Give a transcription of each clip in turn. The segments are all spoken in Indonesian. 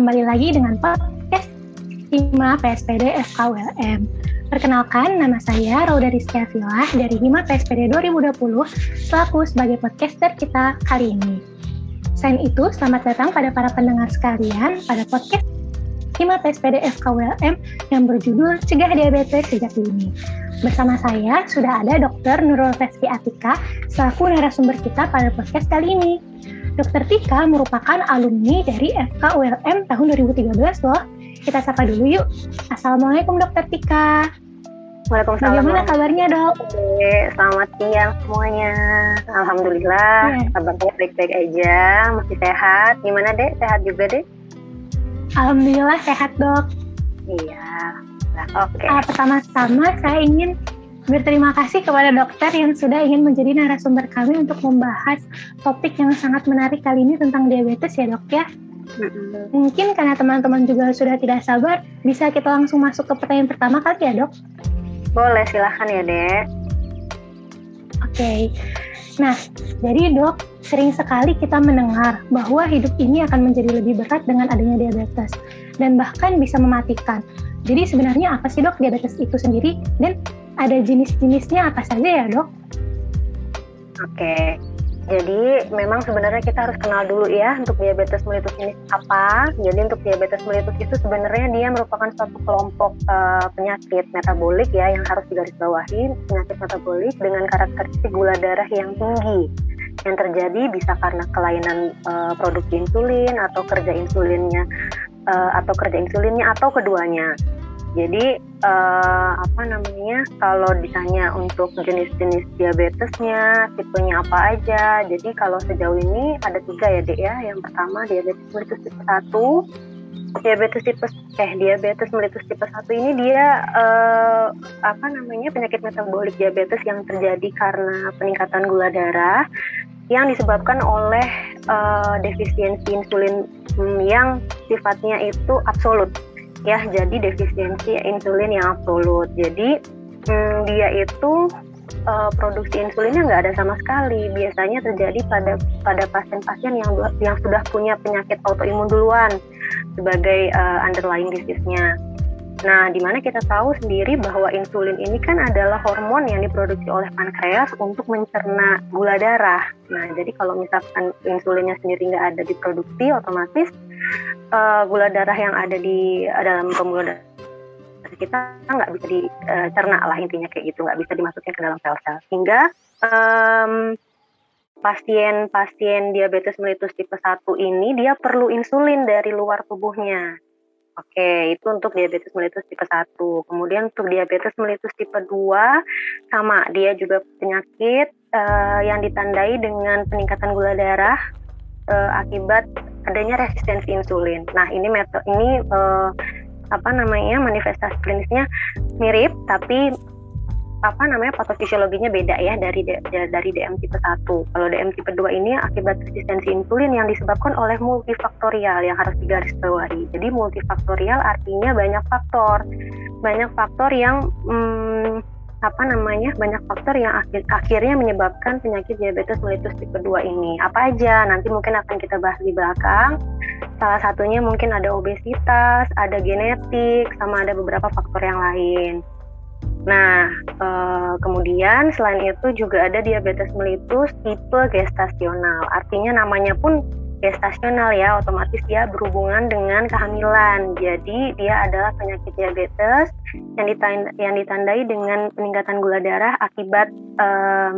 kembali lagi dengan podcast Hima PSPD FKULM. Perkenalkan, nama saya Rauda Rizky Afilah dari Hima PSPD 2020 selaku sebagai podcaster kita kali ini. Selain itu, selamat datang pada para pendengar sekalian pada podcast Hima PSPD FKULM yang berjudul Cegah Diabetes Sejak Dini. Bersama saya sudah ada Dr. Nurul Reski Atika selaku narasumber kita pada podcast kali ini. Dr. Tika merupakan alumni dari FKULM tahun 2013 loh. Kita sapa dulu yuk. Assalamualaikum Dr. Tika. Waalaikumsalam. Bagaimana kabarnya dok? Selamat siang semuanya. Alhamdulillah, yeah. kabarnya baik-baik aja, masih sehat. Gimana dek? Sehat juga dek? Alhamdulillah sehat dok. Iya. Nah, Oke. Okay. Uh, pertama-tama saya ingin Berterima kasih kepada dokter yang sudah ingin menjadi narasumber kami untuk membahas topik yang sangat menarik kali ini tentang diabetes ya dok ya. Mungkin karena teman-teman juga sudah tidak sabar, bisa kita langsung masuk ke pertanyaan pertama kali ya dok? Boleh, silahkan ya dek. Oke, okay. nah jadi dok, sering sekali kita mendengar bahwa hidup ini akan menjadi lebih berat dengan adanya diabetes dan bahkan bisa mematikan. Jadi sebenarnya apa sih dok diabetes itu sendiri dan ada jenis-jenisnya apa saja ya dok? Oke, jadi memang sebenarnya kita harus kenal dulu ya untuk diabetes mellitus ini apa. Jadi untuk diabetes mellitus itu sebenarnya dia merupakan suatu kelompok uh, penyakit metabolik ya yang harus digarisbawahi penyakit metabolik dengan karakteristik gula darah yang tinggi yang terjadi bisa karena kelainan uh, produksi insulin atau kerja insulinnya uh, atau kerja insulinnya atau keduanya. Jadi uh, apa namanya kalau ditanya untuk jenis-jenis diabetesnya, tipenya apa aja. Jadi kalau sejauh ini ada tiga ya dek ya. Yang pertama diabetes mellitus tipe 1, diabetes tipe eh diabetes mellitus tipe 1 ini dia uh, apa namanya penyakit metabolik diabetes yang terjadi karena peningkatan gula darah yang disebabkan oleh uh, defisiensi insulin yang sifatnya itu absolut ya jadi defisiensi insulin yang absolut. Jadi hmm, dia itu uh, produksi insulinnya nggak ada sama sekali. Biasanya terjadi pada pada pasien-pasien yang yang sudah punya penyakit autoimun duluan sebagai uh, underlying disease-nya. Nah, di mana kita tahu sendiri bahwa insulin ini kan adalah hormon yang diproduksi oleh pankreas untuk mencerna gula darah. Nah, jadi kalau misalkan insulinnya sendiri nggak ada diproduksi, otomatis uh, gula darah yang ada di uh, dalam pembuluh darah kita nggak bisa dicerna uh, lah intinya kayak gitu, nggak bisa dimasukkan ke dalam sel-sel. Sehingga um, pasien-pasien diabetes mellitus tipe 1 ini dia perlu insulin dari luar tubuhnya. Oke, itu untuk diabetes mellitus tipe 1. Kemudian untuk diabetes mellitus tipe 2 sama dia juga penyakit uh, yang ditandai dengan peningkatan gula darah uh, akibat adanya resistensi insulin. Nah, ini metode ini uh, apa namanya manifestasi klinisnya mirip tapi apa namanya patofisiologinya beda ya dari dari DM tipe 1. Kalau DM tipe 2 ini akibat resistensi insulin yang disebabkan oleh multifaktorial yang harus digarisbawahi. Jadi multifaktorial artinya banyak faktor. Banyak faktor yang hmm, apa namanya? banyak faktor yang akhir, akhirnya menyebabkan penyakit diabetes mellitus tipe 2 ini. Apa aja? Nanti mungkin akan kita bahas di belakang. Salah satunya mungkin ada obesitas, ada genetik, sama ada beberapa faktor yang lain. Nah, eh, kemudian selain itu juga ada diabetes mellitus tipe gestasional. Artinya namanya pun gestasional ya, otomatis dia berhubungan dengan kehamilan. Jadi dia adalah penyakit diabetes yang ditandai, yang ditandai dengan peningkatan gula darah akibat eh,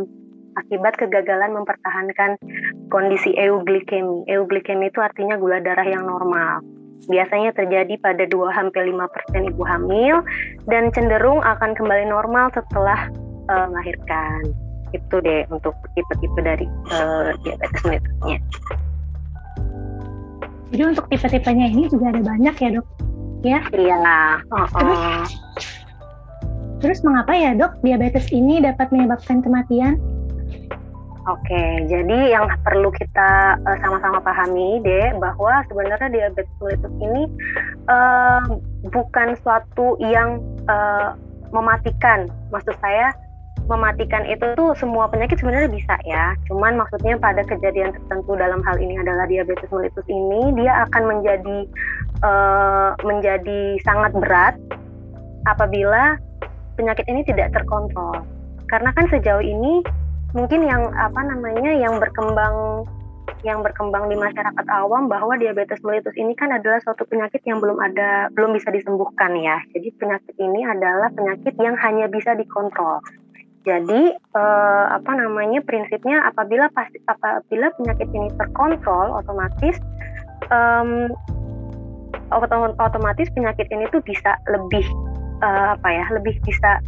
akibat kegagalan mempertahankan kondisi euglikemi. Euglikemi itu artinya gula darah yang normal biasanya terjadi pada 2 sampai 5% ibu hamil dan cenderung akan kembali normal setelah uh, melahirkan. Itu deh untuk tipe-tipe dari uh, diabetes mellitusnya. Jadi untuk tipe-tipenya ini juga ada banyak ya dok? Ya? Iya. Oh, Terus, terus mengapa ya dok diabetes ini dapat menyebabkan kematian? Oke, jadi yang perlu kita uh, sama-sama pahami deh bahwa sebenarnya diabetes mellitus ini uh, bukan suatu yang uh, mematikan. Maksud saya mematikan itu tuh semua penyakit sebenarnya bisa ya. Cuman maksudnya pada kejadian tertentu dalam hal ini adalah diabetes mellitus ini dia akan menjadi uh, menjadi sangat berat apabila penyakit ini tidak terkontrol. Karena kan sejauh ini mungkin yang apa namanya yang berkembang yang berkembang di masyarakat awam bahwa diabetes mellitus ini kan adalah suatu penyakit yang belum ada belum bisa disembuhkan ya. Jadi penyakit ini adalah penyakit yang hanya bisa dikontrol. Jadi eh, apa namanya prinsipnya apabila pasti apabila penyakit ini terkontrol otomatis um, otomatis penyakit ini tuh bisa lebih uh, apa ya lebih bisa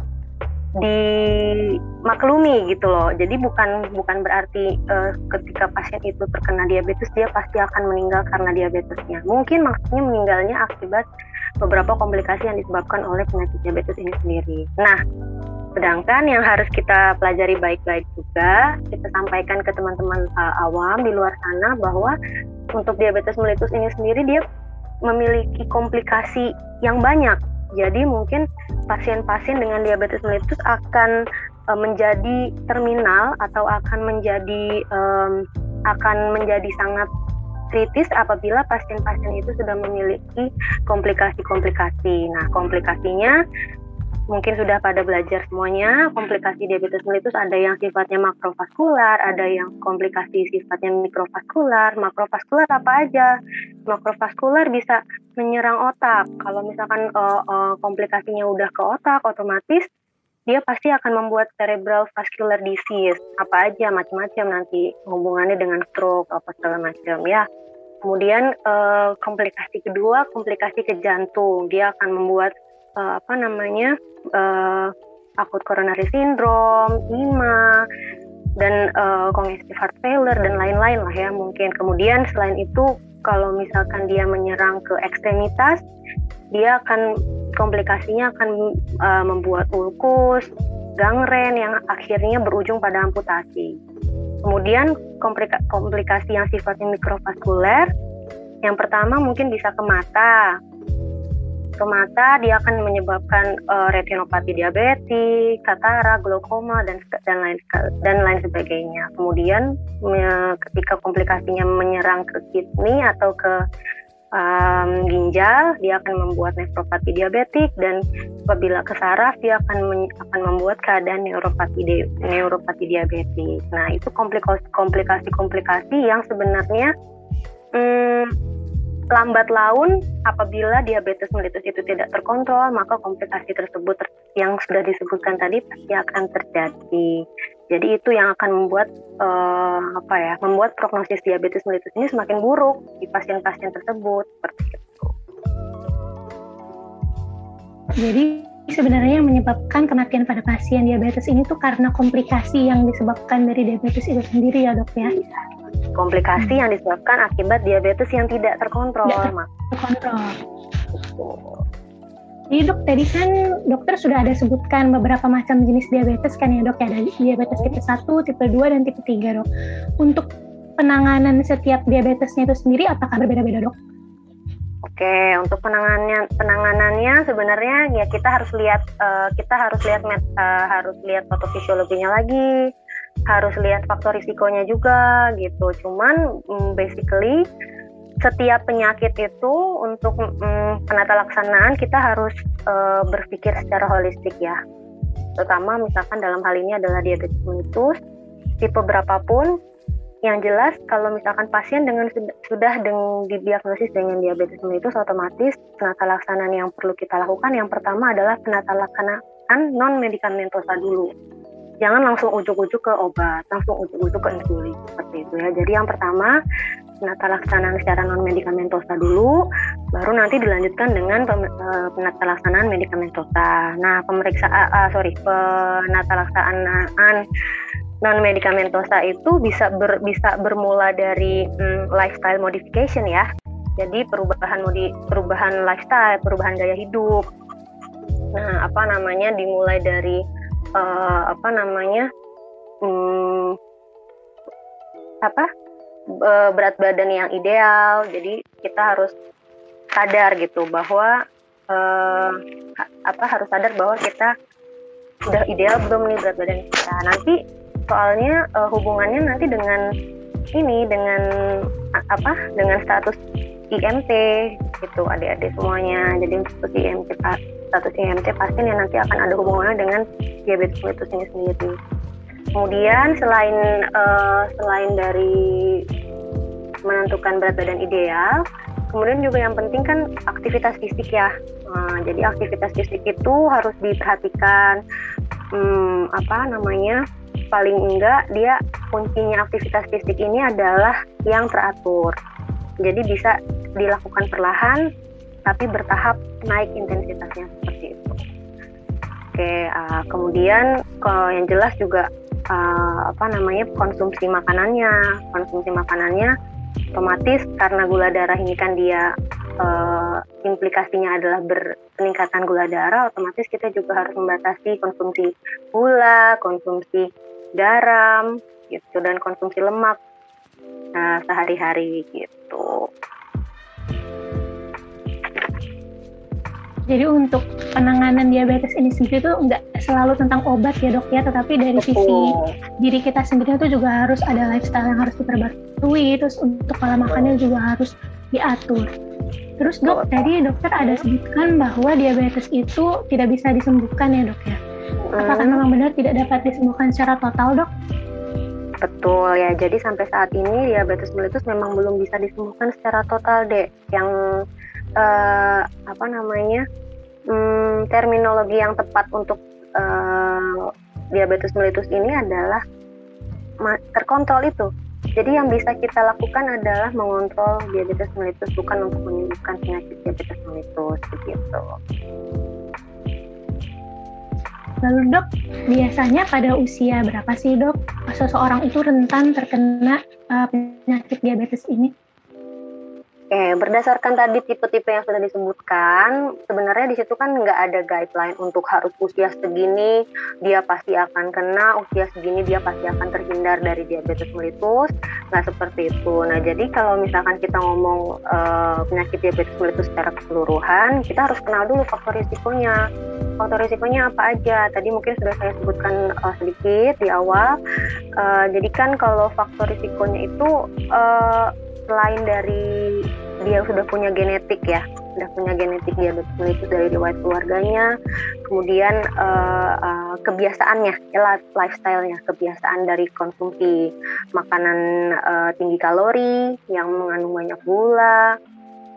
dimaklumi gitu loh. Jadi bukan bukan berarti uh, ketika pasien itu terkena diabetes dia pasti akan meninggal karena diabetesnya. Mungkin maksudnya meninggalnya akibat beberapa komplikasi yang disebabkan oleh penyakit diabetes ini sendiri. Nah, sedangkan yang harus kita pelajari baik-baik juga, kita sampaikan ke teman-teman uh, awam di luar sana bahwa untuk diabetes mellitus ini sendiri dia memiliki komplikasi yang banyak jadi mungkin pasien-pasien dengan diabetes mellitus akan uh, menjadi terminal atau akan menjadi um, akan menjadi sangat kritis apabila pasien-pasien itu sudah memiliki komplikasi-komplikasi. Nah, komplikasinya mungkin sudah pada belajar semuanya komplikasi diabetes mellitus ada yang sifatnya makrovaskular, ada yang komplikasi sifatnya mikrovaskular. Makrovaskular apa aja? Makrovaskular bisa menyerang otak. Kalau misalkan uh, uh, komplikasinya udah ke otak, otomatis dia pasti akan membuat cerebral vascular disease apa aja macam-macam nanti hubungannya dengan stroke apa segala macam ya. Kemudian uh, komplikasi kedua komplikasi ke jantung dia akan membuat uh, apa namanya uh, akut coronary syndrome, IMA, dan uh, congestive heart failure dan lain-lain lah ya mungkin. Kemudian selain itu kalau misalkan dia menyerang ke ekstremitas, dia akan komplikasinya akan uh, membuat ulkus, gangren yang akhirnya berujung pada amputasi. Kemudian komplika komplikasi yang sifatnya mikrovaskuler, yang pertama mungkin bisa ke mata, ke mata dia akan menyebabkan uh, retinopati diabetes, katarak, glaukoma dan dan lain dan lain sebagainya. Kemudian ketika komplikasinya menyerang ke kidney atau ke um, ginjal, dia akan membuat nefropati diabetik dan apabila ke saraf dia akan men, akan membuat keadaan neuropati di, neuropati diabetik. Nah, itu komplikasi-komplikasi yang sebenarnya hmm, lambat laun apabila diabetes mellitus itu tidak terkontrol maka komplikasi tersebut yang sudah disebutkan tadi pasti akan terjadi. Jadi itu yang akan membuat uh, apa ya membuat prognosis diabetes mellitus ini semakin buruk di pasien-pasien tersebut seperti itu. Jadi sebenarnya yang menyebabkan kematian pada pasien diabetes ini tuh karena komplikasi yang disebabkan dari diabetes itu sendiri ya dok ya komplikasi hmm. yang disebabkan akibat diabetes yang tidak terkontrol. Tidak terkontrol. Jadi dok, tadi kan dokter sudah ada sebutkan beberapa macam jenis diabetes kan ya dok ya, ada diabetes tipe 1, tipe 2, dan tipe 3 dok. Untuk penanganan setiap diabetesnya itu sendiri apakah berbeda-beda dok? Oke, untuk penanganannya penanganannya sebenarnya ya kita harus lihat uh, kita harus lihat met, uh, harus lihat patofisiologinya lagi, harus lihat faktor risikonya juga gitu. Cuman um, basically setiap penyakit itu untuk um, penata laksanaan kita harus uh, berpikir secara holistik ya. Terutama misalkan dalam hal ini adalah diabetes mellitus tipe berapapun yang jelas kalau misalkan pasien dengan sudah dengan didiagnosis dengan diabetes mellitus otomatis penata laksanaan yang perlu kita lakukan yang pertama adalah penata laksanaan non medikamentosa dulu jangan langsung ujuk-ujuk ke obat langsung ujuk-ujuk ke insulin seperti itu ya jadi yang pertama penata laksanaan secara non medikamentosa dulu baru nanti dilanjutkan dengan eh, penata laksanaan medikamentosa nah pemeriksaan uh, sorry penata laksanaan non medikamentosa itu bisa ber, bisa bermula dari hmm, lifestyle modification ya. Jadi perubahan modi perubahan lifestyle, perubahan gaya hidup. Nah, apa namanya dimulai dari uh, apa namanya hmm, apa berat badan yang ideal. Jadi kita harus sadar gitu bahwa uh, apa harus sadar bahwa kita sudah ideal belum nih berat badan kita. Nanti soalnya uh, hubungannya nanti dengan ini dengan apa dengan status IMT itu adik-adik semuanya. Jadi untuk IMT status IMT pasien yang nanti akan ada hubungannya dengan diabetes mellitus ini sendiri. Kemudian selain uh, selain dari menentukan berat badan ideal, kemudian juga yang penting kan aktivitas fisik ya. Nah, jadi aktivitas fisik itu harus diperhatikan. Hmm, apa namanya? Paling enggak dia kuncinya aktivitas fisik ini adalah yang teratur. Jadi bisa dilakukan perlahan tapi bertahap naik intensitasnya seperti itu. Oke, uh, kemudian kalau yang jelas juga uh, apa namanya konsumsi makanannya, konsumsi makanannya otomatis karena gula darah ini kan dia uh, implikasinya adalah berpeningkatan gula darah, otomatis kita juga harus membatasi konsumsi gula, konsumsi garam, gitu dan konsumsi lemak nah, sehari-hari gitu. Jadi untuk penanganan diabetes ini sendiri itu nggak selalu tentang obat ya dok ya, tetapi dari Betul. sisi diri kita sendiri itu juga harus ada lifestyle yang harus diperbarui, terus untuk pola makannya juga harus diatur. Terus dok, tadi dokter ada sebutkan bahwa diabetes itu tidak bisa disembuhkan ya dok ya. Apakah hmm. memang benar tidak dapat disembuhkan secara total dok? Betul ya, jadi sampai saat ini diabetes mellitus memang belum bisa disembuhkan secara total deh. Yang uh, apa namanya um, terminologi yang tepat untuk uh, diabetes mellitus ini adalah terkontrol itu. Jadi yang bisa kita lakukan adalah mengontrol diabetes mellitus bukan untuk menyembuhkan penyakit diabetes mellitus begitu. Lalu dok, biasanya pada usia berapa sih dok seseorang itu rentan terkena uh, penyakit diabetes ini? Oke, berdasarkan tadi tipe-tipe yang sudah disebutkan, sebenarnya di situ kan nggak ada guideline untuk harus usia segini dia pasti akan kena, usia segini dia pasti akan terhindar dari diabetes mellitus, nggak seperti itu. Nah, jadi kalau misalkan kita ngomong uh, penyakit diabetes mellitus secara keseluruhan, kita harus kenal dulu faktor risikonya. Faktor risikonya apa aja? Tadi mungkin sudah saya sebutkan uh, sedikit di awal. Uh, jadi kan kalau faktor risikonya itu uh, selain dari dia sudah punya genetik ya sudah punya genetik diabetes mellitus dari riwayat keluarganya kemudian uh, uh, kebiasaannya ya lifestyle-nya kebiasaan dari konsumsi makanan uh, tinggi kalori yang mengandung banyak gula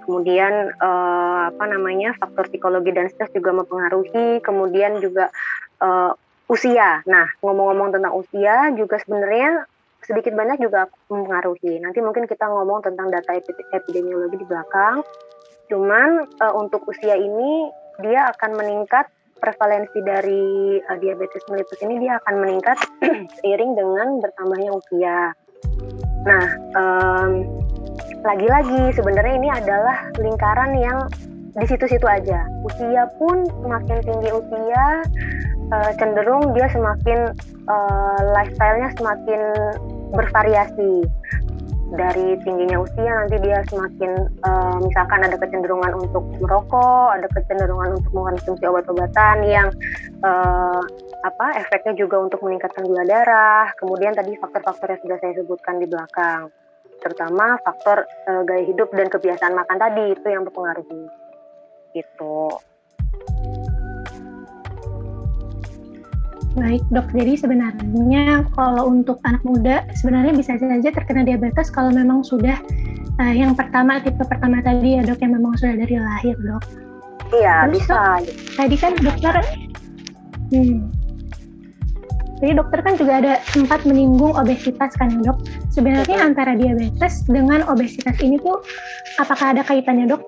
kemudian uh, apa namanya faktor psikologi dan stres juga mempengaruhi kemudian juga uh, usia. Nah ngomong-ngomong tentang usia juga sebenarnya sedikit banyak juga mempengaruhi. Nanti mungkin kita ngomong tentang data epidemiologi di belakang. Cuman uh, untuk usia ini dia akan meningkat prevalensi dari uh, diabetes mellitus ini dia akan meningkat seiring dengan bertambahnya usia. Nah, um, lagi-lagi sebenarnya ini adalah lingkaran yang di situ-situ aja. Usia pun semakin tinggi usia, uh, cenderung dia semakin uh, lifestyle-nya semakin bervariasi dari tingginya usia nanti dia semakin uh, misalkan ada kecenderungan untuk merokok, ada kecenderungan untuk mengkonsumsi obat-obatan yang uh, apa efeknya juga untuk meningkatkan gula darah. Kemudian tadi faktor-faktor yang sudah saya sebutkan di belakang, terutama faktor uh, gaya hidup dan kebiasaan makan tadi itu yang berpengaruh. Gitu. Baik dok, jadi sebenarnya kalau untuk anak muda sebenarnya bisa saja terkena diabetes kalau memang sudah uh, yang pertama tipe pertama tadi ya dok yang memang sudah dari lahir dok. Iya Terus, bisa. Dok, tadi kan dokter, hmm, jadi dokter kan juga ada sempat menyinggung obesitas kan ya dok. Sebenarnya Betul. antara diabetes dengan obesitas ini tuh apakah ada kaitannya dok?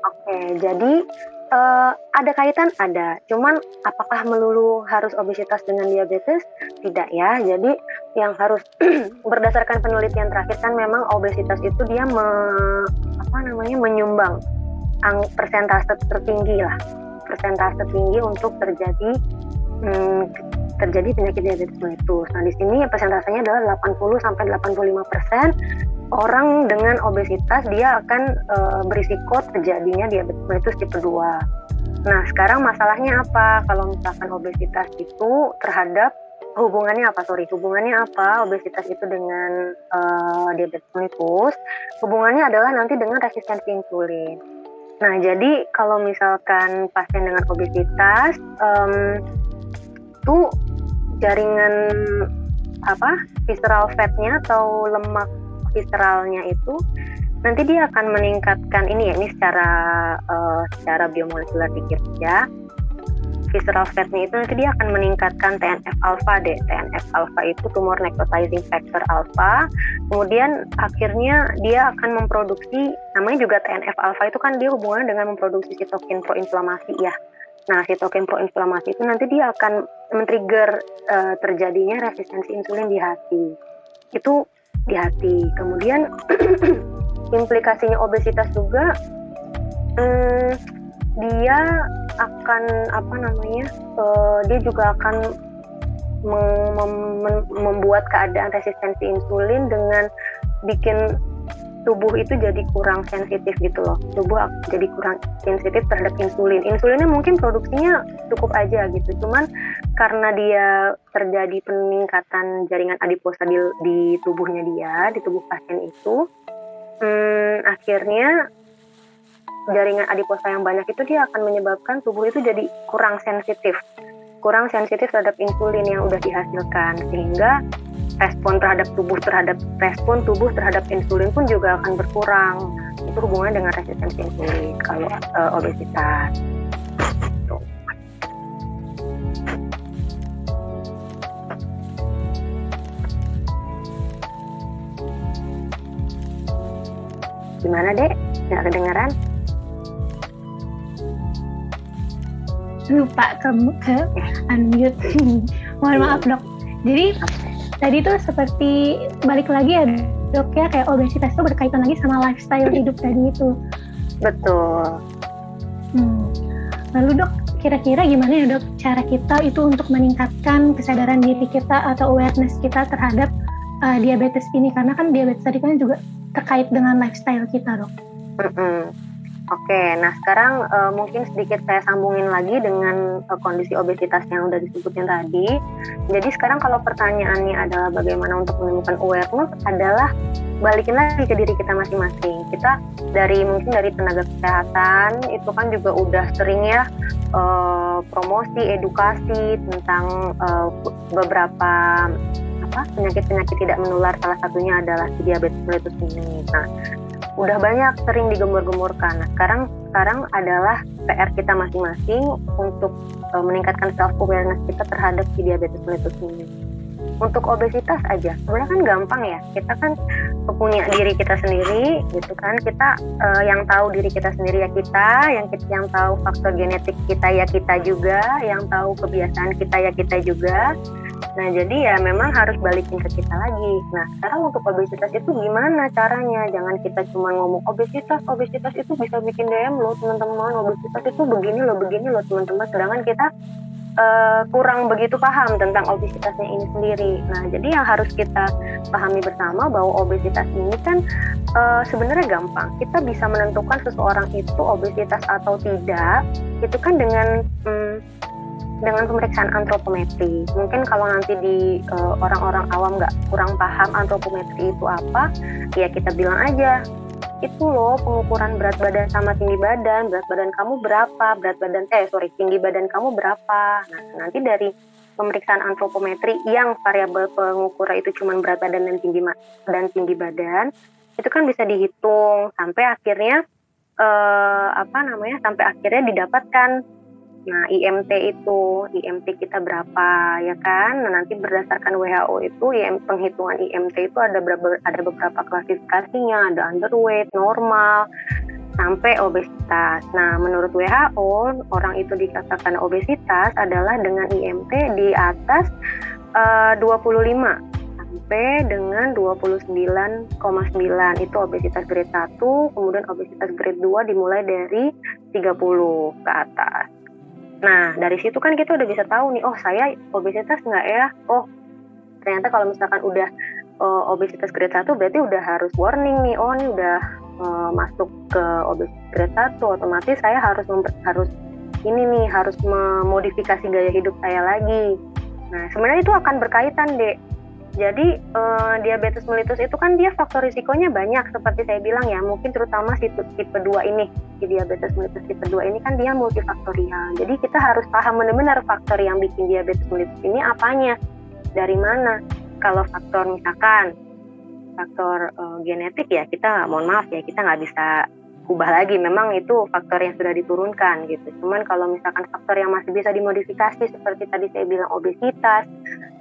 Oke, jadi uh, ada kaitan? Ada. Cuman apakah melulu harus obesitas dengan diabetes? Tidak ya. Jadi yang harus berdasarkan penelitian terakhir kan memang obesitas itu dia me, apa namanya menyumbang ang, persentase tertinggi lah. Persentase tinggi untuk terjadi hmm, terjadi penyakit diabetes mellitus. Nah di sini persentasenya adalah 80 sampai 85 persen orang dengan obesitas dia akan e, berisiko terjadinya diabetes mellitus tipe 2. Nah, sekarang masalahnya apa? Kalau misalkan obesitas itu terhadap hubungannya apa sorry hubungannya apa obesitas itu dengan uh, diabetes mellitus hubungannya adalah nanti dengan resistensi insulin nah jadi kalau misalkan pasien dengan obesitas um, tuh jaringan apa visceral fatnya atau lemak visceralnya itu nanti dia akan meningkatkan ini ya ini secara uh, secara biomolekular dikit ya visceral fatnya itu nanti dia akan meningkatkan TNF alpha deh. TNF alpha itu tumor necrotizing factor alpha. Kemudian akhirnya dia akan memproduksi namanya juga TNF alpha itu kan dia hubungannya dengan memproduksi sitokin proinflamasi ya. Nah, sitokin proinflamasi itu nanti dia akan men-trigger uh, terjadinya resistensi insulin di hati. Itu di hati. Kemudian implikasinya obesitas juga hmm, dia akan apa namanya uh, dia juga akan mem mem membuat keadaan resistensi insulin dengan bikin tubuh itu jadi kurang sensitif gitu loh. Tubuh jadi kurang sensitif terhadap insulin. Insulinnya mungkin produksinya cukup aja gitu. Cuman karena dia terjadi peningkatan jaringan adiposa di, di tubuhnya dia di tubuh pasien itu hmm, akhirnya jaringan adiposa yang banyak itu dia akan menyebabkan tubuh itu jadi kurang sensitif. Kurang sensitif terhadap insulin yang udah dihasilkan. Sehingga respon terhadap tubuh terhadap respon tubuh terhadap insulin pun juga akan berkurang. Itu hubungannya dengan resistensi insulin kalau uh, obesitas. Gimana dek? Nggak kedengeran? Lupa ke ke unmute. Mohon maaf dok. Jadi tadi tuh seperti balik lagi ya dok ya kayak obesitas itu berkaitan lagi sama lifestyle hidup tadi itu betul hmm. lalu dok kira-kira gimana ya dok cara kita itu untuk meningkatkan kesadaran diri kita atau awareness kita terhadap uh, diabetes ini karena kan diabetes tadi kan juga terkait dengan lifestyle kita dok. Mm -mm. Oke, nah sekarang uh, mungkin sedikit saya sambungin lagi dengan uh, kondisi obesitas yang udah disebutin tadi. Jadi sekarang kalau pertanyaannya adalah bagaimana untuk menemukan awareness adalah balikin lagi ke diri kita masing-masing. Kita dari mungkin dari tenaga kesehatan itu kan juga udah sering ya uh, promosi edukasi tentang uh, beberapa apa penyakit-penyakit tidak menular salah satunya adalah diabetes mellitus ini. Nah, udah banyak sering digembur-gemburkan. Nah, sekarang sekarang adalah PR kita masing-masing untuk uh, meningkatkan self awareness kita terhadap si diabetes mellitus ini. Untuk obesitas aja, sebenarnya kan gampang ya. Kita kan punya diri kita sendiri, gitu kan. Kita uh, yang tahu diri kita sendiri ya kita, yang kita, yang tahu faktor genetik kita ya kita juga, yang tahu kebiasaan kita ya kita juga Nah, jadi ya memang harus balikin ke kita lagi. Nah, sekarang untuk obesitas itu gimana caranya? Jangan kita cuma ngomong obesitas, obesitas itu bisa bikin DM loh, teman-teman. Obesitas itu begini loh, begini loh, teman-teman. Sedangkan kita uh, kurang begitu paham tentang obesitasnya ini sendiri. Nah, jadi yang harus kita pahami bersama bahwa obesitas ini kan uh, sebenarnya gampang. Kita bisa menentukan seseorang itu obesitas atau tidak itu kan dengan um, dengan pemeriksaan antropometri. Mungkin kalau nanti di eh, orang-orang awam nggak kurang paham antropometri itu apa, ya kita bilang aja itu loh pengukuran berat badan sama tinggi badan. Berat badan kamu berapa? Berat badan eh sorry tinggi badan kamu berapa? Nah nanti dari pemeriksaan antropometri yang variabel pengukuran itu cuma berat badan dan tinggi dan tinggi badan itu kan bisa dihitung sampai akhirnya eh, apa namanya sampai akhirnya didapatkan Nah, IMT itu, IMT kita berapa ya kan? Nah, nanti berdasarkan WHO itu IM, penghitungan IMT itu ada beberapa ada beberapa klasifikasinya, ada underweight, normal, sampai obesitas. Nah, menurut WHO, orang itu dikatakan obesitas adalah dengan IMT di atas eh, uh, 25 sampai dengan 29,9 itu obesitas grade 1, kemudian obesitas grade 2 dimulai dari 30 ke atas. Nah, dari situ kan kita udah bisa tahu nih, oh saya obesitas nggak ya? Oh, ternyata kalau misalkan udah uh, obesitas grade 1 berarti udah harus warning nih, oh ini udah uh, masuk ke obesitas grade 1, otomatis saya harus harus ini nih, harus memodifikasi gaya hidup saya lagi. Nah, sebenarnya itu akan berkaitan, Dek. Jadi eh, diabetes mellitus itu kan dia faktor risikonya banyak seperti saya bilang ya, mungkin terutama si tipe 2 ini, si diabetes mellitus tipe 2 ini kan dia multifaktorial. Jadi kita harus paham benar-benar faktor yang bikin diabetes mellitus ini apanya, dari mana. Kalau faktor misalkan faktor eh, genetik ya kita mohon maaf ya kita nggak bisa ubah lagi memang itu faktor yang sudah diturunkan gitu cuman kalau misalkan faktor yang masih bisa dimodifikasi seperti tadi saya bilang obesitas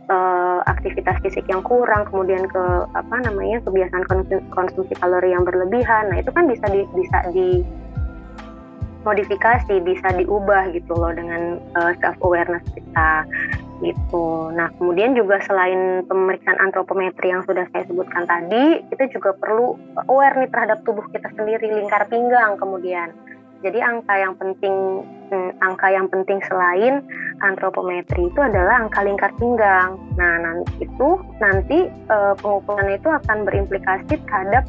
uh, aktivitas fisik yang kurang kemudian ke apa namanya kebiasaan konsumsi, kalori yang berlebihan nah itu kan bisa di, bisa di modifikasi bisa diubah gitu loh dengan uh, self awareness kita gitu. Nah, kemudian juga selain pemeriksaan antropometri yang sudah saya sebutkan tadi, kita juga perlu aware nih terhadap tubuh kita sendiri, lingkar pinggang kemudian. Jadi angka yang penting hmm, angka yang penting selain antropometri itu adalah angka lingkar pinggang. Nah, nanti itu nanti uh, pengukuran itu akan berimplikasi terhadap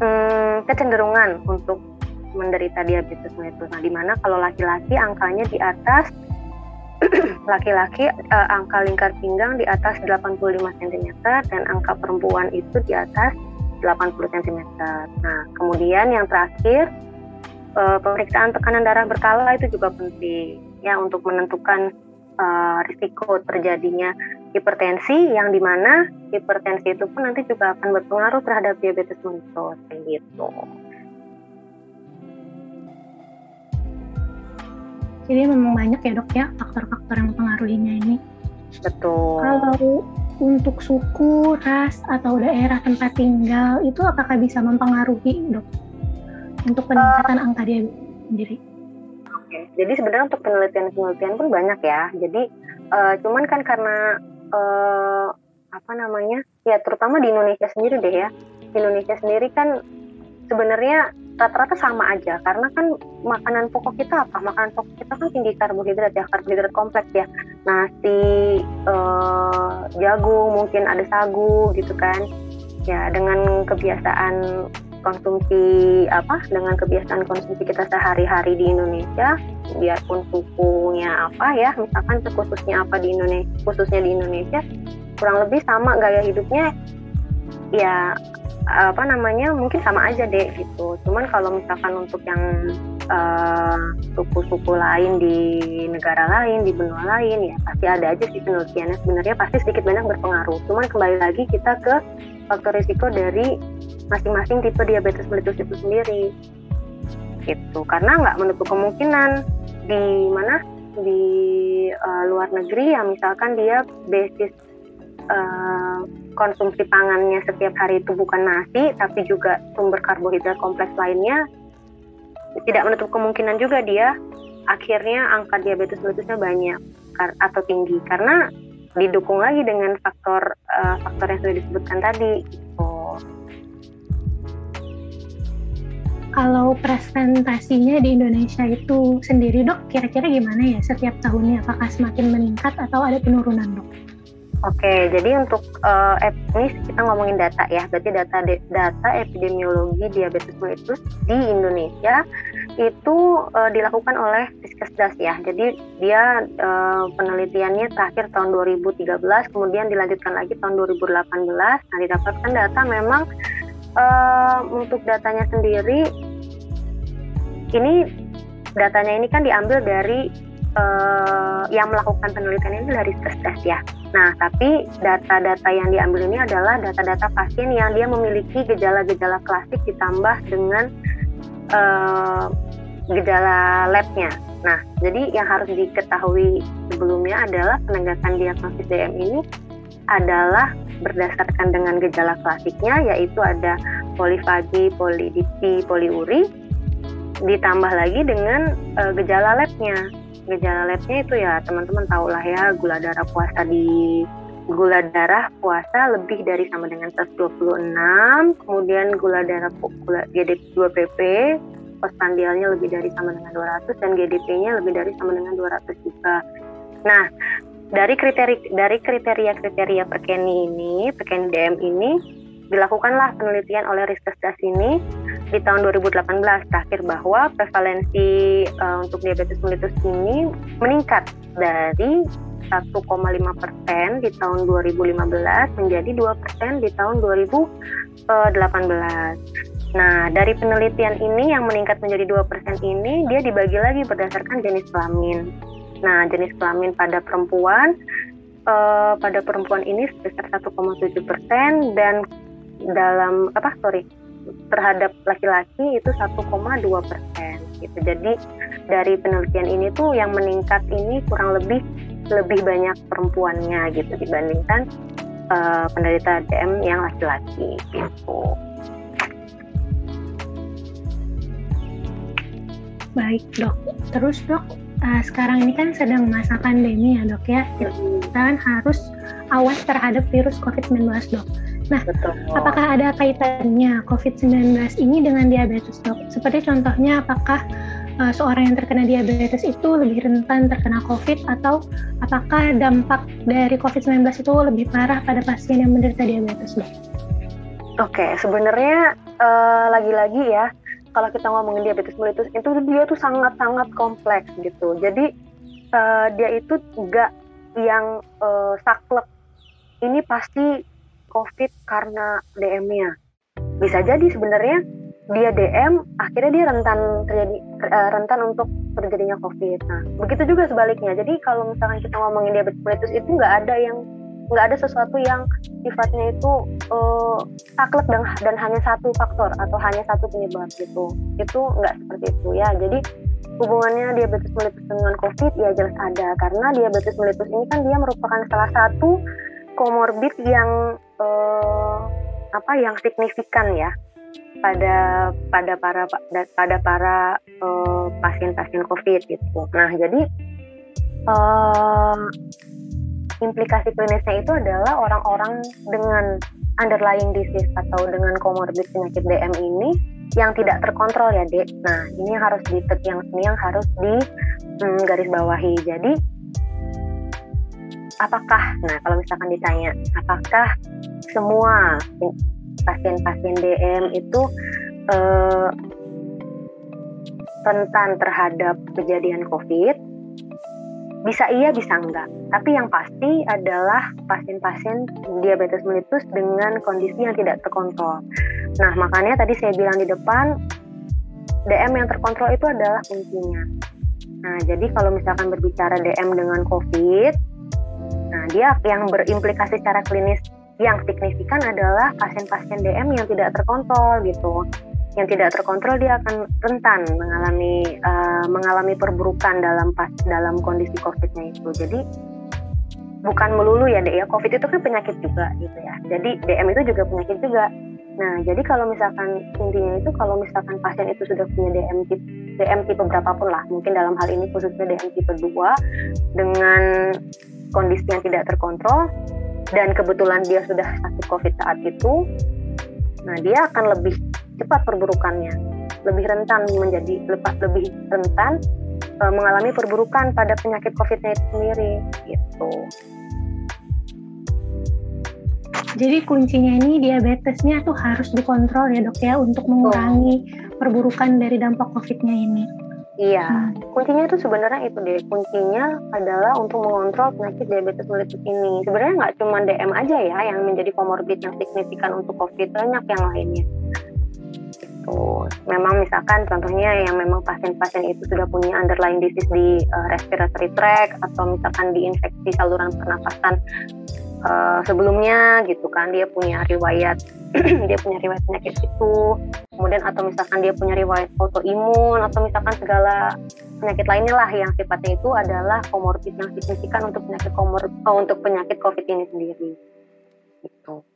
hmm, kecenderungan untuk menderita diabetes mellitus. Nah, di mana kalau laki-laki angkanya di atas laki-laki uh, angka lingkar pinggang di atas 85 cm dan angka perempuan itu di atas 80 cm. Nah, kemudian yang terakhir uh, pemeriksaan tekanan darah berkala itu juga penting ya untuk menentukan uh, risiko terjadinya hipertensi yang di mana hipertensi itu pun nanti juga akan berpengaruh terhadap diabetes mellitus gitu. Jadi memang banyak ya dok ya faktor-faktor yang mempengaruhinya ini. Betul. Kalau untuk suku, ras, atau daerah tempat tinggal itu apakah bisa mempengaruhi dok untuk peningkatan uh, angka dia sendiri? Oke, okay. jadi sebenarnya untuk penelitian-penelitian pun banyak ya. Jadi uh, cuman kan karena uh, apa namanya ya terutama di Indonesia sendiri deh ya. Di Indonesia sendiri kan sebenarnya rata-rata sama aja karena kan makanan pokok kita apa makanan pokok kita kan tinggi karbohidrat ya karbohidrat kompleks ya nasi eh, jagung mungkin ada sagu gitu kan ya dengan kebiasaan konsumsi apa dengan kebiasaan konsumsi kita sehari-hari di Indonesia biarpun sukunya apa ya misalkan khususnya apa di Indonesia khususnya di Indonesia kurang lebih sama gaya hidupnya ya apa namanya mungkin sama aja deh gitu. Cuman kalau misalkan untuk yang eh, suku-suku uh, lain di negara lain di benua lain ya pasti ada aja sih penelitiannya. Sebenarnya pasti sedikit banyak berpengaruh. Cuman kembali lagi kita ke faktor risiko dari masing-masing tipe diabetes mellitus itu sendiri. Gitu. Karena nggak menutup kemungkinan di mana di uh, luar negeri ya misalkan dia basis uh, konsumsi pangannya setiap hari itu bukan nasi, tapi juga sumber karbohidrat kompleks lainnya, tidak menutup kemungkinan juga dia akhirnya angka diabetes melitusnya banyak atau tinggi karena didukung lagi dengan faktor uh, faktor yang sudah disebutkan tadi. Oh. Kalau presentasinya di Indonesia itu sendiri dok, kira-kira gimana ya setiap tahunnya? Apakah semakin meningkat atau ada penurunan dok? Oke, jadi untuk uh, ini kita ngomongin data ya. Berarti data data epidemiologi diabetes mellitus di Indonesia itu uh, dilakukan oleh Diskesdas ya. Jadi dia uh, penelitiannya terakhir tahun 2013, kemudian dilanjutkan lagi tahun 2018. Nah, didapatkan data memang uh, untuk datanya sendiri ini datanya ini kan diambil dari uh, yang melakukan penelitian ini dari Diskesdas ya. Nah, tapi data-data yang diambil ini adalah data-data pasien yang dia memiliki gejala-gejala klasik ditambah dengan uh, gejala labnya. Nah, jadi yang harus diketahui sebelumnya adalah penegakan diagnosis DM ini adalah berdasarkan dengan gejala klasiknya yaitu ada polifagi, polidipsi, poliuri ditambah lagi dengan uh, gejala labnya gejala labnya itu ya teman-teman tahu lah ya gula darah puasa di gula darah puasa lebih dari sama dengan 126 kemudian gula darah gula GDP 2 pp postprandialnya lebih dari sama dengan 200 dan GDP-nya lebih dari sama dengan 200 juga. Nah, dari kriteria dari kriteria-kriteria Perkeni ini, Perkeni DM ini dilakukanlah penelitian oleh Riskesdas ini di tahun 2018 terakhir bahwa prevalensi uh, untuk diabetes mellitus ini meningkat dari 1,5 persen di tahun 2015 menjadi 2 persen di tahun 2018. Nah, dari penelitian ini yang meningkat menjadi 2 persen ini, dia dibagi lagi berdasarkan jenis kelamin. Nah, jenis kelamin pada perempuan, uh, pada perempuan ini sebesar 1,7 persen dan dalam apa sorry terhadap laki-laki itu 1,2 persen gitu. Jadi dari penelitian ini tuh yang meningkat ini kurang lebih lebih banyak perempuannya gitu dibandingkan uh, penderita DM yang laki-laki gitu. Baik dok. Terus dok, uh, sekarang ini kan sedang masa pandemi ya dok ya. Kita kan harus awas terhadap virus COVID-19 dok. Nah, Betul. apakah ada kaitannya COVID-19 ini dengan diabetes dok? Seperti contohnya apakah uh, seorang yang terkena diabetes itu lebih rentan terkena COVID atau apakah dampak dari COVID-19 itu lebih parah pada pasien yang menderita diabetes dok? Oke, sebenarnya uh, lagi-lagi ya kalau kita ngomongin diabetes mellitus itu dia tuh sangat-sangat kompleks gitu. Jadi uh, dia itu enggak yang uh, saklek ini pasti COVID karena DM-nya. Bisa jadi sebenarnya dia DM, akhirnya dia rentan terjadi uh, rentan untuk terjadinya COVID. Nah, begitu juga sebaliknya. Jadi kalau misalkan kita ngomongin diabetes mellitus itu nggak ada yang nggak ada sesuatu yang sifatnya itu uh, dan, dan hanya satu faktor atau hanya satu penyebab gitu itu nggak seperti itu ya jadi hubungannya diabetes mellitus dengan COVID ya jelas ada karena diabetes mellitus ini kan dia merupakan salah satu komorbid yang uh, apa yang signifikan ya pada pada para pada para uh, pasien-pasien COVID gitu. Nah jadi uh, implikasi klinisnya itu adalah orang-orang dengan underlying disease atau dengan comorbid penyakit DM ini yang tidak terkontrol ya dek. Nah ini yang harus di yang ini yang harus di hmm, garis bawahi. Jadi apakah, nah kalau misalkan ditanya, apakah semua pasien-pasien DM itu eh, rentan terhadap kejadian COVID? Bisa iya, bisa enggak. Tapi yang pasti adalah pasien-pasien diabetes mellitus dengan kondisi yang tidak terkontrol. Nah, makanya tadi saya bilang di depan, DM yang terkontrol itu adalah kuncinya. Nah, jadi kalau misalkan berbicara DM dengan COVID, nah dia yang berimplikasi secara klinis yang signifikan adalah pasien-pasien DM yang tidak terkontrol gitu yang tidak terkontrol dia akan rentan mengalami uh, mengalami perburukan dalam pas dalam kondisi COVID-nya itu. Jadi bukan melulu ya dek ya COVID itu kan penyakit juga gitu ya. Jadi DM itu juga penyakit juga. Nah jadi kalau misalkan intinya itu kalau misalkan pasien itu sudah punya DM DM tipe berapapun lah, mungkin dalam hal ini khususnya DM tipe 2 dengan kondisi yang tidak terkontrol dan kebetulan dia sudah sakit COVID saat itu, nah dia akan lebih cepat perburukannya, lebih rentan menjadi lepas lebih rentan e, mengalami perburukan pada penyakit COVID-19 itu sendiri gitu. Jadi kuncinya ini diabetesnya tuh harus dikontrol ya dok ya untuk mengurangi perburukan dari dampak COVID-nya ini. Iya, hmm. kuncinya itu sebenarnya itu deh. Kuncinya adalah untuk mengontrol penyakit diabetes mellitus ini. Sebenarnya nggak cuma DM aja ya yang menjadi komorbid yang signifikan untuk COVID, banyak yang lainnya gitu. Memang misalkan contohnya yang memang pasien-pasien itu sudah punya underlying disease di uh, respiratory tract atau misalkan di infeksi saluran pernapasan uh, sebelumnya gitu kan dia punya riwayat dia punya riwayat penyakit itu kemudian atau misalkan dia punya riwayat autoimun atau misalkan segala penyakit lainnya lah yang sifatnya itu adalah komorbid yang signifikan untuk penyakit komor oh, untuk penyakit covid ini sendiri gitu.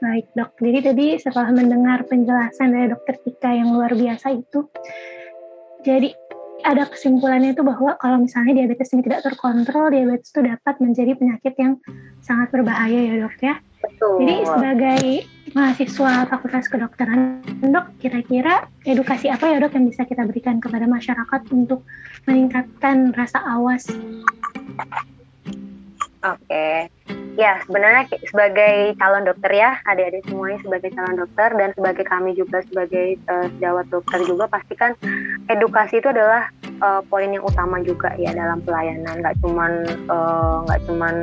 Baik dok, jadi tadi setelah mendengar penjelasan dari dokter Tika yang luar biasa itu, jadi ada kesimpulannya itu bahwa kalau misalnya diabetes ini tidak terkontrol, diabetes itu dapat menjadi penyakit yang sangat berbahaya ya dok ya. Betul. Jadi sebagai mahasiswa Fakultas Kedokteran, dok kira-kira edukasi apa ya dok yang bisa kita berikan kepada masyarakat untuk meningkatkan rasa awas? Oke, ya sebenarnya sebagai calon dokter ya, adik-adik semuanya sebagai calon dokter dan sebagai kami juga sebagai uh, sejawat dokter juga pastikan edukasi itu adalah uh, poin yang utama juga ya dalam pelayanan. Nggak cuman nggak uh, cuman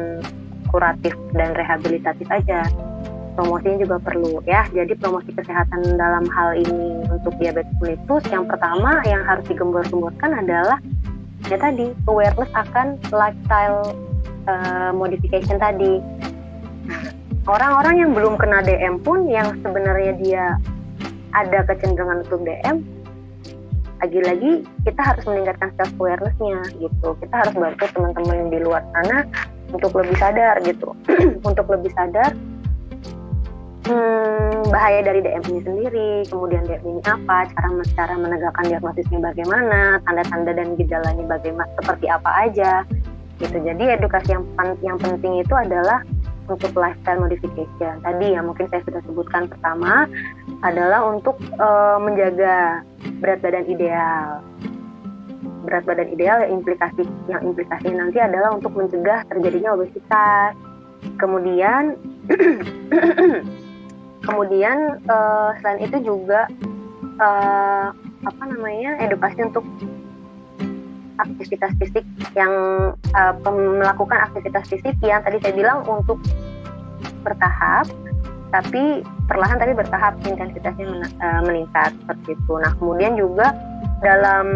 kuratif dan rehabilitatif aja promosinya juga perlu ya. Jadi promosi kesehatan dalam hal ini untuk diabetes mellitus yang pertama yang harus digembur-gemburkan adalah ya tadi awareness akan lifestyle uh, modification tadi. Orang-orang yang belum kena DM pun yang sebenarnya dia ada kecenderungan untuk DM lagi-lagi kita harus meningkatkan self awarenessnya gitu kita harus bantu teman-teman di luar sana untuk lebih sadar gitu untuk lebih sadar hmm, bahaya dari DM ini sendiri, kemudian DM ini apa, cara cara menegakkan diagnosisnya bagaimana, tanda-tanda dan gejalanya bagaimana, seperti apa aja, gitu. Jadi edukasi yang yang penting itu adalah untuk lifestyle modification. Tadi yang mungkin saya sudah sebutkan pertama adalah untuk uh, menjaga berat badan ideal. Berat badan ideal yang implikasi yang implikasi nanti adalah untuk mencegah terjadinya obesitas. Kemudian kemudian uh, selain itu juga uh, apa namanya edukasi untuk aktivitas fisik yang uh, melakukan aktivitas fisik yang tadi saya bilang untuk bertahap tapi perlahan tapi bertahap intensitasnya meningkat seperti itu. Nah kemudian juga dalam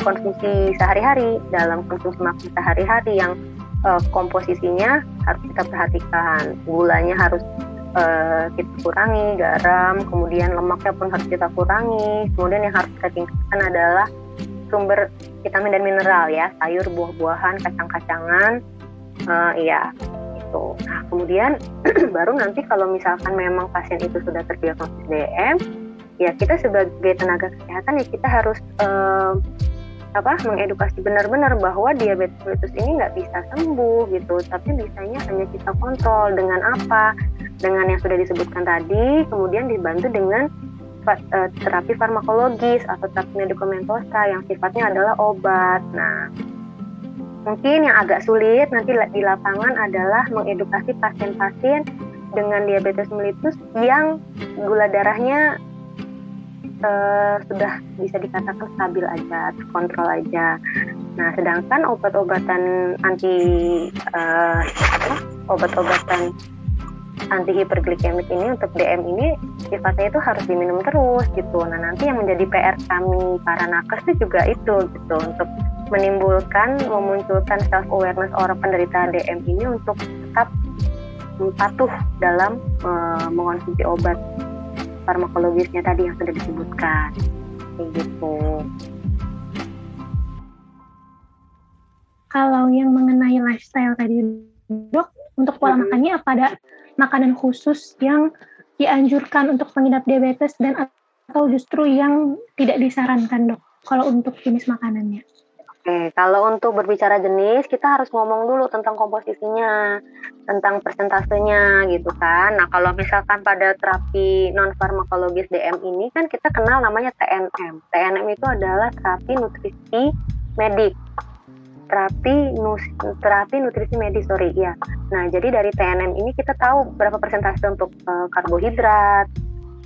konsumsi sehari-hari, dalam konsumsi makan sehari-hari yang uh, komposisinya harus kita perhatikan, gulanya harus uh, kita kurangi garam kemudian lemaknya pun harus kita kurangi. Kemudian yang harus kita tingkatkan adalah sumber vitamin dan mineral ya sayur buah-buahan kacang-kacangan uh, iya itu nah kemudian baru nanti kalau misalkan memang pasien itu sudah terdiagnosis DM ya kita sebagai tenaga kesehatan ya kita harus uh, apa mengedukasi benar-benar bahwa diabetes mellitus ini nggak bisa sembuh gitu tapi bisanya hanya kita kontrol dengan apa dengan yang sudah disebutkan tadi kemudian dibantu dengan uh, terapi farmakologis atau terapi medikamentosa yang sifatnya adalah obat. Nah mungkin yang agak sulit nanti di lapangan adalah mengedukasi pasien-pasien dengan diabetes mellitus yang gula darahnya uh, sudah bisa dikatakan stabil aja, terkontrol aja. Nah, sedangkan obat-obatan anti uh, obat-obatan anti hiperglikemik ini untuk DM ini sifatnya itu harus diminum terus gitu. Nah, nanti yang menjadi PR kami para nakes itu juga itu gitu untuk menimbulkan memunculkan self awareness orang penderita DM ini untuk tetap patuh dalam uh, mengonsumsi obat farmakologisnya tadi yang sudah disebutkan. Kayak gitu. Kalau yang mengenai lifestyle tadi dok untuk pola hmm. makannya apa ada makanan khusus yang dianjurkan untuk pengidap diabetes dan atau justru yang tidak disarankan dok? Kalau untuk jenis makanannya Oke, kalau untuk berbicara jenis, kita harus ngomong dulu tentang komposisinya, tentang persentasenya gitu kan. Nah, kalau misalkan pada terapi non farmakologis DM ini kan kita kenal namanya TNM. TNM itu adalah terapi nutrisi medik. Terapi nus, terapi nutrisi medis, sorry ya. Nah, jadi dari TNM ini kita tahu berapa persentase untuk uh, karbohidrat,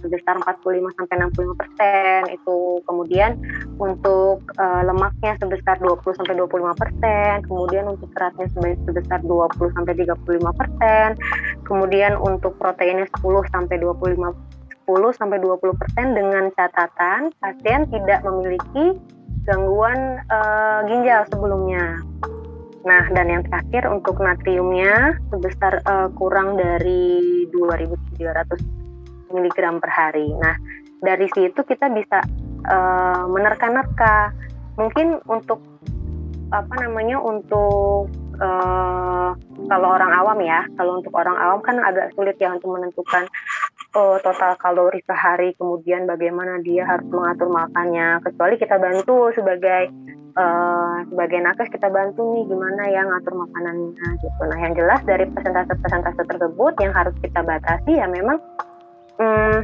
sebesar 45 sampai 65 persen. Itu kemudian untuk uh, lemaknya sebesar 20 sampai 25 persen. Kemudian untuk seratnya sebesar 20 sampai 35 persen. Kemudian untuk proteinnya 10 sampai 25 10 sampai 20 persen dengan catatan pasien tidak memiliki gangguan uh, ginjal sebelumnya. Nah, dan yang terakhir untuk natriumnya sebesar uh, kurang dari 2.300 miligram per hari. Nah, dari situ kita bisa uh, menerka-nerka. Mungkin untuk apa namanya untuk uh, kalau orang awam ya, kalau untuk orang awam kan agak sulit ya untuk menentukan uh, total kalori sehari, kemudian bagaimana dia harus mengatur makannya. Kecuali kita bantu sebagai uh, sebagai nakes kita bantu nih gimana ya ngatur makanannya gitu. Nah yang jelas dari persentase-persentase tersebut yang harus kita batasi ya memang hmm,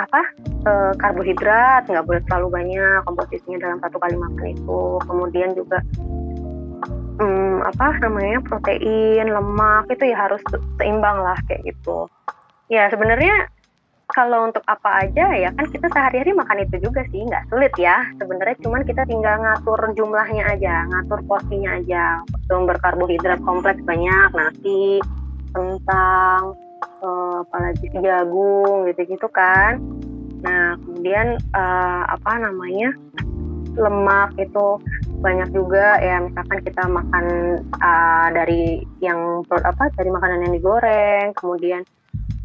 apa? E, karbohidrat nggak boleh terlalu banyak komposisinya dalam satu kali makan itu. Kemudian juga hmm, apa namanya protein lemak itu ya harus seimbang lah kayak gitu. Ya sebenarnya kalau untuk apa aja ya kan kita sehari-hari makan itu juga sih nggak sulit ya. Sebenarnya cuman kita tinggal ngatur jumlahnya aja ngatur porsinya aja. Sumber karbohidrat kompleks banyak nasi kentang uh, apalagi jagung gitu-gitu kan nah kemudian uh, apa namanya lemak itu banyak juga ya misalkan kita makan uh, dari yang apa dari makanan yang digoreng kemudian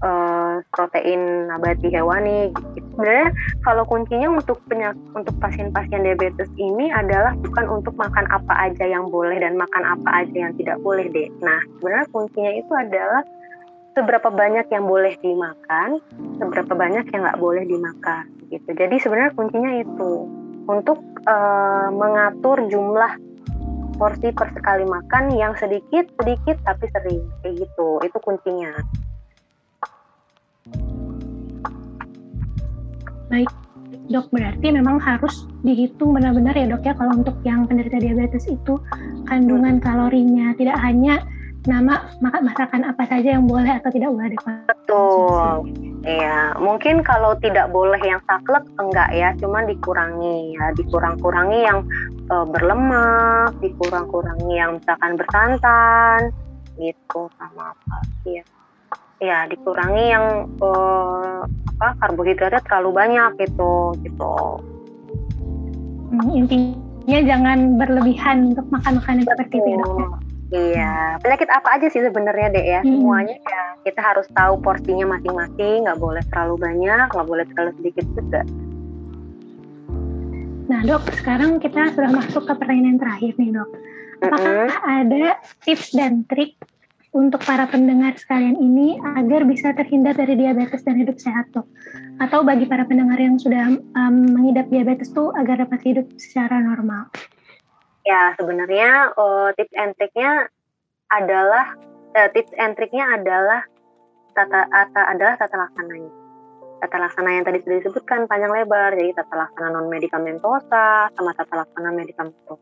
uh, protein nabati hewani gitu. Sebenarnya kalau kuncinya untuk penyak untuk pasien-pasien diabetes ini adalah bukan untuk makan apa aja yang boleh dan makan apa aja yang tidak boleh deh. Nah sebenarnya kuncinya itu adalah seberapa banyak yang boleh dimakan, seberapa banyak yang nggak boleh dimakan gitu. Jadi sebenarnya kuncinya itu untuk uh, mengatur jumlah porsi per sekali makan yang sedikit sedikit tapi sering kayak gitu. Itu kuncinya. Baik, dok berarti memang harus dihitung benar-benar ya dok ya kalau untuk yang penderita diabetes itu kandungan kalorinya tidak hanya nama makan masakan apa saja yang boleh atau tidak boleh dikonsumsi. Betul. Iya, mungkin kalau tidak boleh yang saklek enggak ya, cuman dikurangi ya, dikurang-kurangi yang uh, berlemak, dikurang-kurangi yang misalkan bersantan gitu sama apa ya ya dikurangi yang uh, apa karbohidratnya terlalu banyak gitu gitu hmm, intinya jangan berlebihan untuk makan makanan seperti itu ya, ya Iya, penyakit apa aja sih sebenarnya deh ya? Hmm. Semuanya ya kita harus tahu porsinya masing-masing, nggak boleh terlalu banyak, nggak boleh terlalu sedikit juga. Nah dok, sekarang kita sudah masuk ke pertanyaan terakhir nih dok. Apakah mm -hmm. ada tips dan trik untuk para pendengar sekalian ini agar bisa terhindar dari diabetes dan hidup sehat dok? Atau bagi para pendengar yang sudah um, mengidap diabetes tuh agar dapat hidup secara normal? Ya sebenarnya uh, tips and triknya adalah uh, tips and triknya adalah tata, tata adalah tata laksananya. Tata laksana yang tadi sudah disebutkan panjang lebar, jadi tata laksana non medikamentosa sama tata laksana medikamentosa.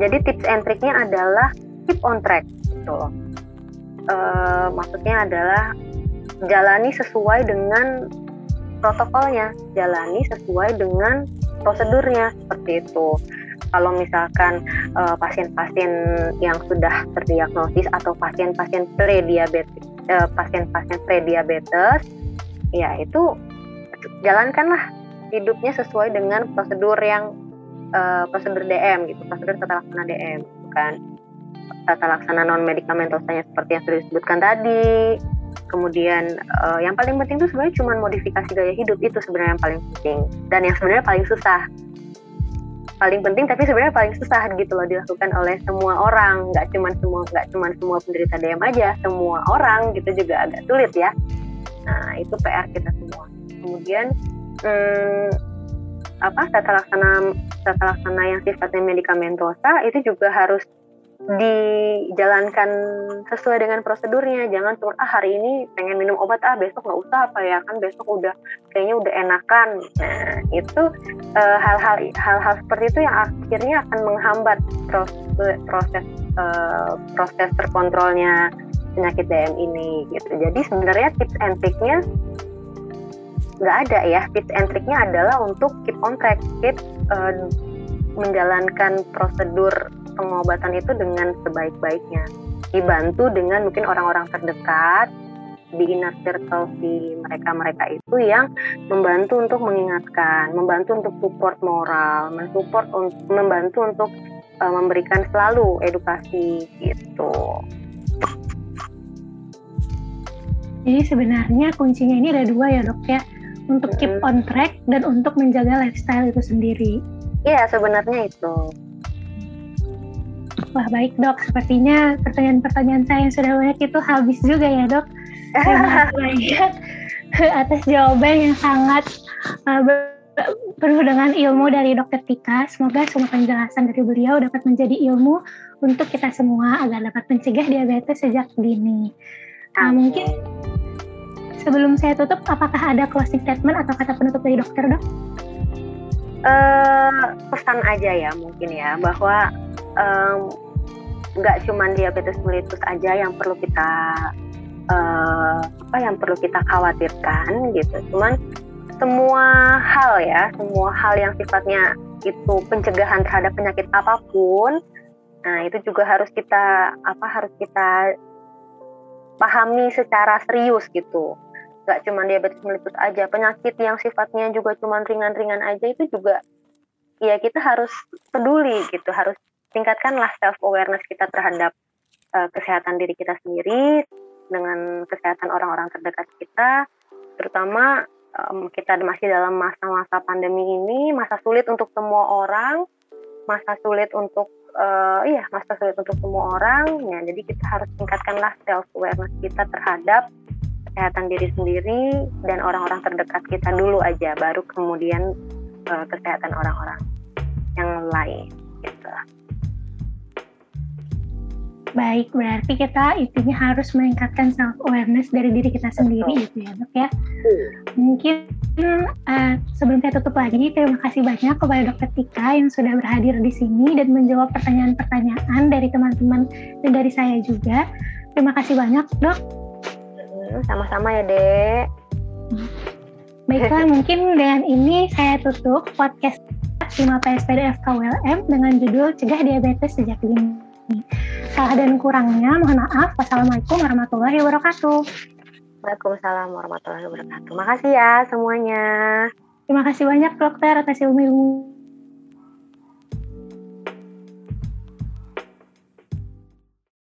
Jadi tips and triknya adalah keep on track gitu loh uh, maksudnya adalah jalani sesuai dengan protokolnya, jalani sesuai dengan prosedurnya seperti itu. Kalau misalkan pasien pasien-pasien yang sudah terdiagnosis atau pasien-pasien prediabetes, uh, pasien-pasien prediabetes, ya itu jalankanlah hidupnya sesuai dengan prosedur yang uh, prosedur DM gitu, prosedur tata laksana DM, kan tata laksana non medikamentosanya seperti yang sudah disebutkan tadi. Kemudian uh, yang paling penting itu sebenarnya cuma modifikasi gaya hidup itu sebenarnya yang paling penting dan yang sebenarnya paling susah. Paling penting tapi sebenarnya paling susah gitu loh dilakukan oleh semua orang, nggak cuma semua nggak cuma semua penderita DM aja, semua orang gitu juga agak sulit ya. Nah itu PR kita semua. Kemudian hmm, apa tata laksana tata laksana yang sifatnya medikamentosa itu juga harus dijalankan sesuai dengan prosedurnya. Jangan cuma ah hari ini pengen minum obat ah besok nggak usah apa ya kan besok udah kayaknya udah enakan. Nah itu eh, hal-hal hal-hal seperti itu yang akhirnya akan menghambat proses proses uh, proses terkontrolnya penyakit DM ini gitu. Jadi sebenarnya tips and triknya nggak ada ya. Tips and triknya adalah untuk keep on track keep uh, menjalankan prosedur pengobatan itu dengan sebaik-baiknya. Dibantu dengan mungkin orang-orang terdekat di inner circle si mereka-mereka itu yang membantu untuk mengingatkan, membantu untuk support moral, mensupport membantu untuk uh, memberikan selalu edukasi gitu. Jadi sebenarnya kuncinya ini ada dua ya dok ya, untuk keep on track dan untuk menjaga lifestyle itu sendiri. Iya sebenarnya itu. Wah baik dok, sepertinya pertanyaan-pertanyaan saya yang sudah banyak itu habis juga ya dok. Terima atas jawaban yang sangat uh, penuh dengan ilmu dari dokter Tika. Semoga semua penjelasan dari beliau dapat menjadi ilmu untuk kita semua agar dapat mencegah diabetes sejak dini. Uh, mungkin sebelum saya tutup, apakah ada closing statement atau kata penutup dari dokter dok? uh, pesan aja ya mungkin ya bahwa nggak um, cuma diabetes mellitus aja yang perlu kita uh, apa yang perlu kita khawatirkan gitu. Cuman semua hal ya, semua hal yang sifatnya itu pencegahan terhadap penyakit apa pun, nah itu juga harus kita apa harus kita pahami secara serius gitu. Gak cuma diabetes mellitus aja, penyakit yang sifatnya juga cuma ringan-ringan aja itu juga ya kita harus peduli gitu, harus tingkatkanlah self awareness kita terhadap uh, kesehatan diri kita sendiri dengan kesehatan orang-orang terdekat kita, terutama um, kita masih dalam masa-masa pandemi ini, masa sulit untuk semua orang, masa sulit untuk uh, iya masa sulit untuk semua orang. Ya, jadi kita harus tingkatkanlah self awareness kita terhadap kesehatan diri sendiri dan orang-orang terdekat kita dulu aja, baru kemudian uh, kesehatan orang-orang yang lain. Gitu. Baik, berarti kita intinya harus meningkatkan self awareness dari diri kita sendiri gitu ya, Dok ya. Mungkin uh, sebelum saya tutup lagi, terima kasih banyak kepada Dokter Tika yang sudah berhadir di sini dan menjawab pertanyaan-pertanyaan dari teman-teman dan dari saya juga. Terima kasih banyak, Dok. Sama-sama ya, Dek. Baiklah, mungkin dengan ini saya tutup podcast 5 PSPD FKWLM dengan judul Cegah Diabetes Sejak Dini. Salah dan kurangnya mohon maaf. Wassalamualaikum warahmatullahi wabarakatuh. Waalaikumsalam warahmatullahi wabarakatuh. Makasih ya semuanya. Terima kasih banyak dokter atas ilmu-ilmu